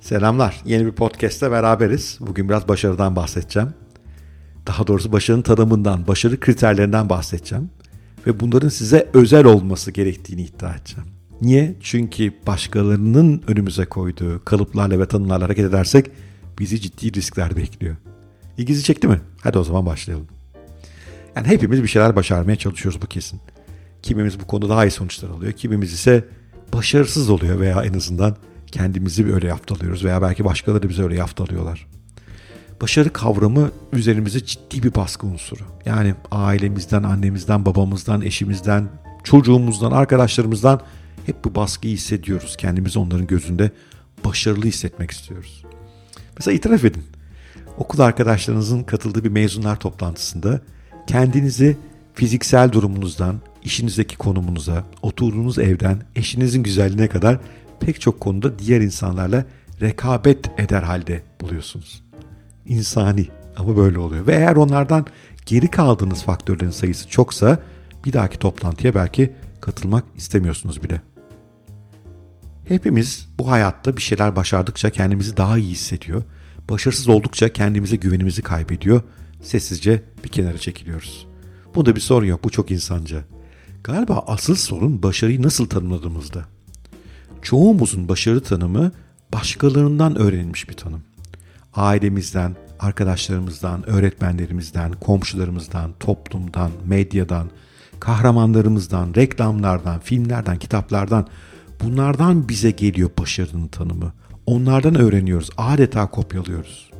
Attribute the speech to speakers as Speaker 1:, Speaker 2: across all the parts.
Speaker 1: Selamlar. Yeni bir podcast'te beraberiz. Bugün biraz başarıdan bahsedeceğim. Daha doğrusu başarının tanımından, başarı kriterlerinden bahsedeceğim. Ve bunların size özel olması gerektiğini iddia edeceğim. Niye? Çünkü başkalarının önümüze koyduğu kalıplarla ve tanımlarla hareket edersek bizi ciddi riskler bekliyor. İlginizi çekti mi? Hadi o zaman başlayalım. Yani hepimiz bir şeyler başarmaya çalışıyoruz bu kesin. Kimimiz bu konuda daha iyi sonuçlar alıyor. Kimimiz ise başarısız oluyor veya en azından kendimizi öyle yaftalıyoruz veya belki başkaları bizi öyle yaftalıyorlar. Başarı kavramı üzerimize ciddi bir baskı unsuru. Yani ailemizden, annemizden, babamızdan, eşimizden, çocuğumuzdan, arkadaşlarımızdan hep bu baskıyı hissediyoruz. Kendimizi onların gözünde başarılı hissetmek istiyoruz. Mesela itiraf edin. Okul arkadaşlarınızın katıldığı bir mezunlar toplantısında kendinizi fiziksel durumunuzdan, işinizdeki konumunuza, oturduğunuz evden, eşinizin güzelliğine kadar pek çok konuda diğer insanlarla rekabet eder halde buluyorsunuz. İnsani ama böyle oluyor. Ve eğer onlardan geri kaldığınız faktörlerin sayısı çoksa bir dahaki toplantıya belki katılmak istemiyorsunuz bile. Hepimiz bu hayatta bir şeyler başardıkça kendimizi daha iyi hissediyor. Başarısız oldukça kendimize güvenimizi kaybediyor. Sessizce bir kenara çekiliyoruz. Bunda bir sorun yok. Bu çok insanca. Galiba asıl sorun başarıyı nasıl tanımladığımızda. Çoğumuzun başarı tanımı başkalarından öğrenilmiş bir tanım. Ailemizden, arkadaşlarımızdan, öğretmenlerimizden, komşularımızdan, toplumdan, medyadan, kahramanlarımızdan, reklamlardan, filmlerden, kitaplardan bunlardan bize geliyor başarının tanımı. Onlardan öğreniyoruz, adeta kopyalıyoruz.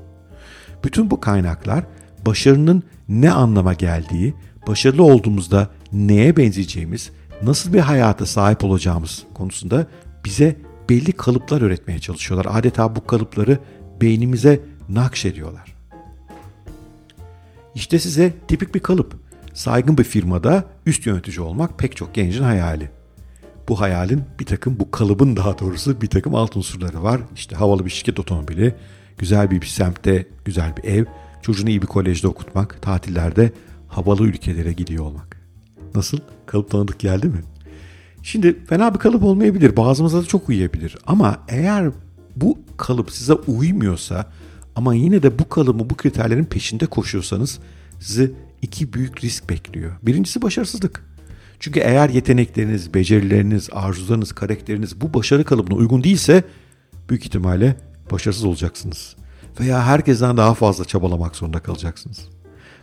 Speaker 1: Bütün bu kaynaklar başarının ne anlama geldiği, başarılı olduğumuzda neye benzeyeceğimiz, nasıl bir hayata sahip olacağımız konusunda bize belli kalıplar öğretmeye çalışıyorlar. Adeta bu kalıpları beynimize nakşediyorlar. İşte size tipik bir kalıp. Saygın bir firmada üst yönetici olmak pek çok gencin hayali. Bu hayalin bir takım, bu kalıbın daha doğrusu bir takım alt unsurları var. İşte havalı bir şirket otomobili, güzel bir, bir semtte güzel bir ev, çocuğunu iyi bir kolejde okutmak, tatillerde havalı ülkelere gidiyor olmak. Nasıl? Kalıp tanıdık geldi mi? Şimdi fena bir kalıp olmayabilir. Bazımıza da çok uyuyabilir. Ama eğer bu kalıp size uymuyorsa ama yine de bu kalıbı, bu kriterlerin peşinde koşuyorsanız sizi iki büyük risk bekliyor. Birincisi başarısızlık. Çünkü eğer yetenekleriniz, becerileriniz, arzularınız, karakteriniz bu başarı kalıbına uygun değilse büyük ihtimalle başarısız olacaksınız. Veya herkesten daha fazla çabalamak zorunda kalacaksınız.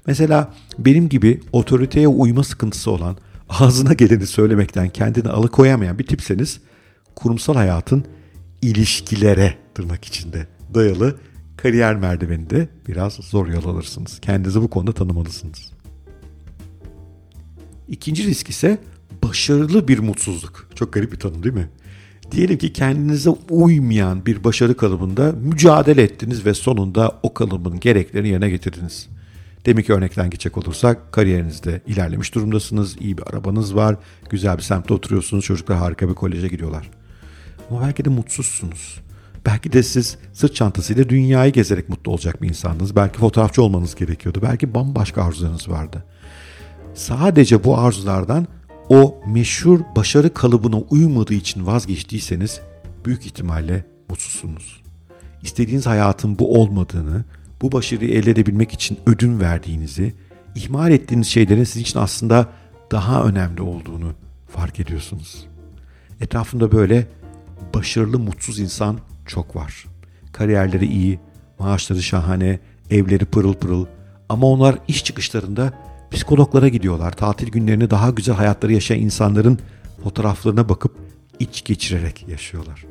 Speaker 1: Mesela benim gibi otoriteye uyma sıkıntısı olan, ağzına geleni söylemekten kendini alıkoyamayan bir tipseniz kurumsal hayatın ilişkilere tırnak içinde dayalı kariyer merdiveninde biraz zor yol alırsınız. Kendinizi bu konuda tanımalısınız. İkinci risk ise başarılı bir mutsuzluk. Çok garip bir tanım değil mi? Diyelim ki kendinize uymayan bir başarı kalıbında mücadele ettiniz ve sonunda o kalıbın gereklerini yerine getirdiniz. Demek ki örnekten geçecek olursak kariyerinizde ilerlemiş durumdasınız, iyi bir arabanız var, güzel bir semtte oturuyorsunuz, çocuklar harika bir koleje gidiyorlar. Ama belki de mutsuzsunuz. Belki de siz sırt çantasıyla dünyayı gezerek mutlu olacak bir insandınız. Belki fotoğrafçı olmanız gerekiyordu. Belki bambaşka arzularınız vardı. Sadece bu arzulardan o meşhur başarı kalıbına uymadığı için vazgeçtiyseniz büyük ihtimalle mutsuzsunuz. İstediğiniz hayatın bu olmadığını, bu başarıyı elde edebilmek için ödün verdiğinizi, ihmal ettiğiniz şeylerin sizin için aslında daha önemli olduğunu fark ediyorsunuz. Etrafımda böyle başarılı, mutsuz insan çok var. Kariyerleri iyi, maaşları şahane, evleri pırıl pırıl ama onlar iş çıkışlarında psikologlara gidiyorlar. Tatil günlerini daha güzel hayatları yaşayan insanların fotoğraflarına bakıp iç geçirerek yaşıyorlar.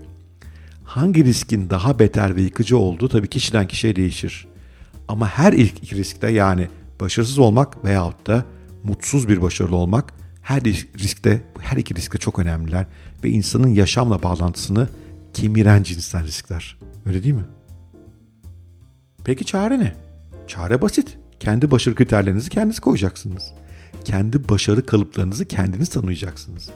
Speaker 1: Hangi riskin daha beter ve yıkıcı olduğu tabii kişiden kişiye değişir. Ama her ilk riskte yani başarısız olmak veyahut da mutsuz bir başarılı olmak her riskte, her iki riskte çok önemliler ve insanın yaşamla bağlantısını kemiren cinsten riskler. Öyle değil mi? Peki çare ne? Çare basit. Kendi başarı kriterlerinizi kendiniz koyacaksınız. Kendi başarı kalıplarınızı kendiniz tanıyacaksınız.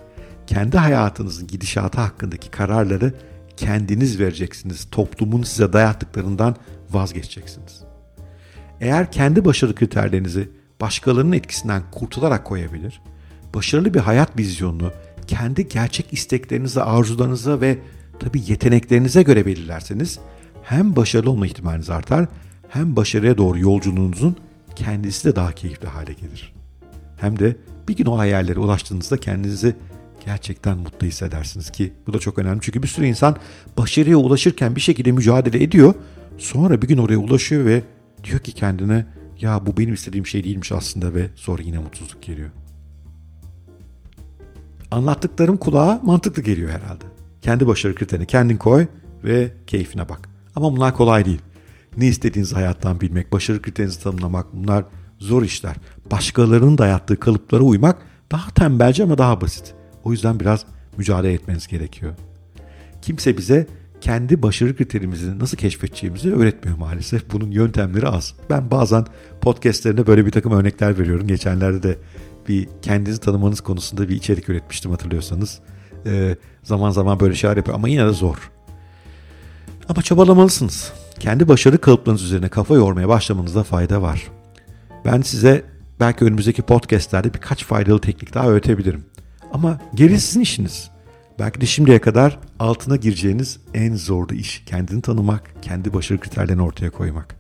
Speaker 1: Kendi hayatınızın gidişatı hakkındaki kararları kendiniz vereceksiniz. Toplumun size dayattıklarından vazgeçeceksiniz. Eğer kendi başarı kriterlerinizi başkalarının etkisinden kurtularak koyabilir, başarılı bir hayat vizyonunu kendi gerçek isteklerinize, arzularınıza ve tabii yeteneklerinize göre belirlerseniz hem başarılı olma ihtimaliniz artar hem başarıya doğru yolculuğunuzun kendisi de daha keyifli hale gelir. Hem de bir gün o hayallere ulaştığınızda kendinizi gerçekten mutlu hissedersiniz ki bu da çok önemli. Çünkü bir sürü insan başarıya ulaşırken bir şekilde mücadele ediyor. Sonra bir gün oraya ulaşıyor ve diyor ki kendine ya bu benim istediğim şey değilmiş aslında ve sonra yine mutsuzluk geliyor. Anlattıklarım kulağa mantıklı geliyor herhalde. Kendi başarı kriterini kendin koy ve keyfine bak. Ama bunlar kolay değil. Ne istediğinizi hayattan bilmek, başarı kriterinizi tanımlamak bunlar zor işler. Başkalarının dayattığı kalıplara uymak daha tembelce ama daha basit. O yüzden biraz mücadele etmeniz gerekiyor. Kimse bize kendi başarı kriterimizi nasıl keşfedeceğimizi öğretmiyor maalesef. Bunun yöntemleri az. Ben bazen podcastlerinde böyle bir takım örnekler veriyorum. Geçenlerde de bir kendinizi tanımanız konusunda bir içerik üretmiştim hatırlıyorsanız. Ee, zaman zaman böyle şeyler yapıyor ama yine de zor. Ama çabalamalısınız. Kendi başarı kalıplarınız üzerine kafa yormaya başlamanızda fayda var. Ben size belki önümüzdeki podcastlerde birkaç faydalı teknik daha öğretebilirim. Ama geri sizin işiniz. Belki de şimdiye kadar altına gireceğiniz en zorlu iş kendini tanımak, kendi başarı kriterlerini ortaya koymak.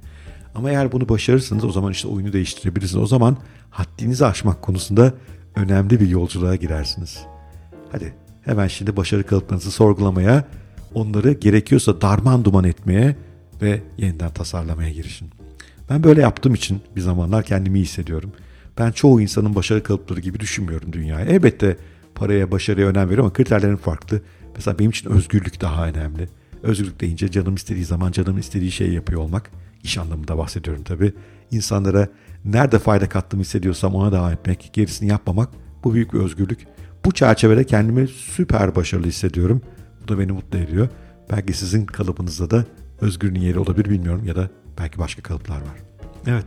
Speaker 1: Ama eğer bunu başarırsanız o zaman işte oyunu değiştirebilirsiniz. O zaman haddinizi aşmak konusunda önemli bir yolculuğa girersiniz. Hadi hemen şimdi başarı kalıplarınızı sorgulamaya, onları gerekiyorsa darman duman etmeye ve yeniden tasarlamaya girişin. Ben böyle yaptığım için bir zamanlar kendimi iyi hissediyorum. Ben çoğu insanın başarı kalıpları gibi düşünmüyorum dünyayı. Elbette paraya, başarıya önem veriyorum ama kriterlerim farklı. Mesela benim için özgürlük daha önemli. Özgürlük deyince canım istediği zaman canım istediği şeyi yapıyor olmak. İş anlamında bahsediyorum tabii. İnsanlara nerede fayda kattığımı hissediyorsam ona devam etmek, gerisini yapmamak bu büyük bir özgürlük. Bu çerçevede kendimi süper başarılı hissediyorum. Bu da beni mutlu ediyor. Belki sizin kalıbınızda da özgürlüğün yeri olabilir bilmiyorum ya da belki başka kalıplar var. Evet.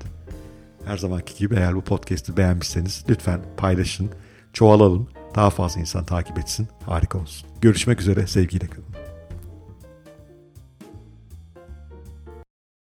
Speaker 1: Her zamanki gibi eğer bu podcast'i beğenmişseniz lütfen paylaşın, çoğalalım. Daha fazla insan takip etsin. Harika olsun. Görüşmek üzere. Sevgiyle kalın.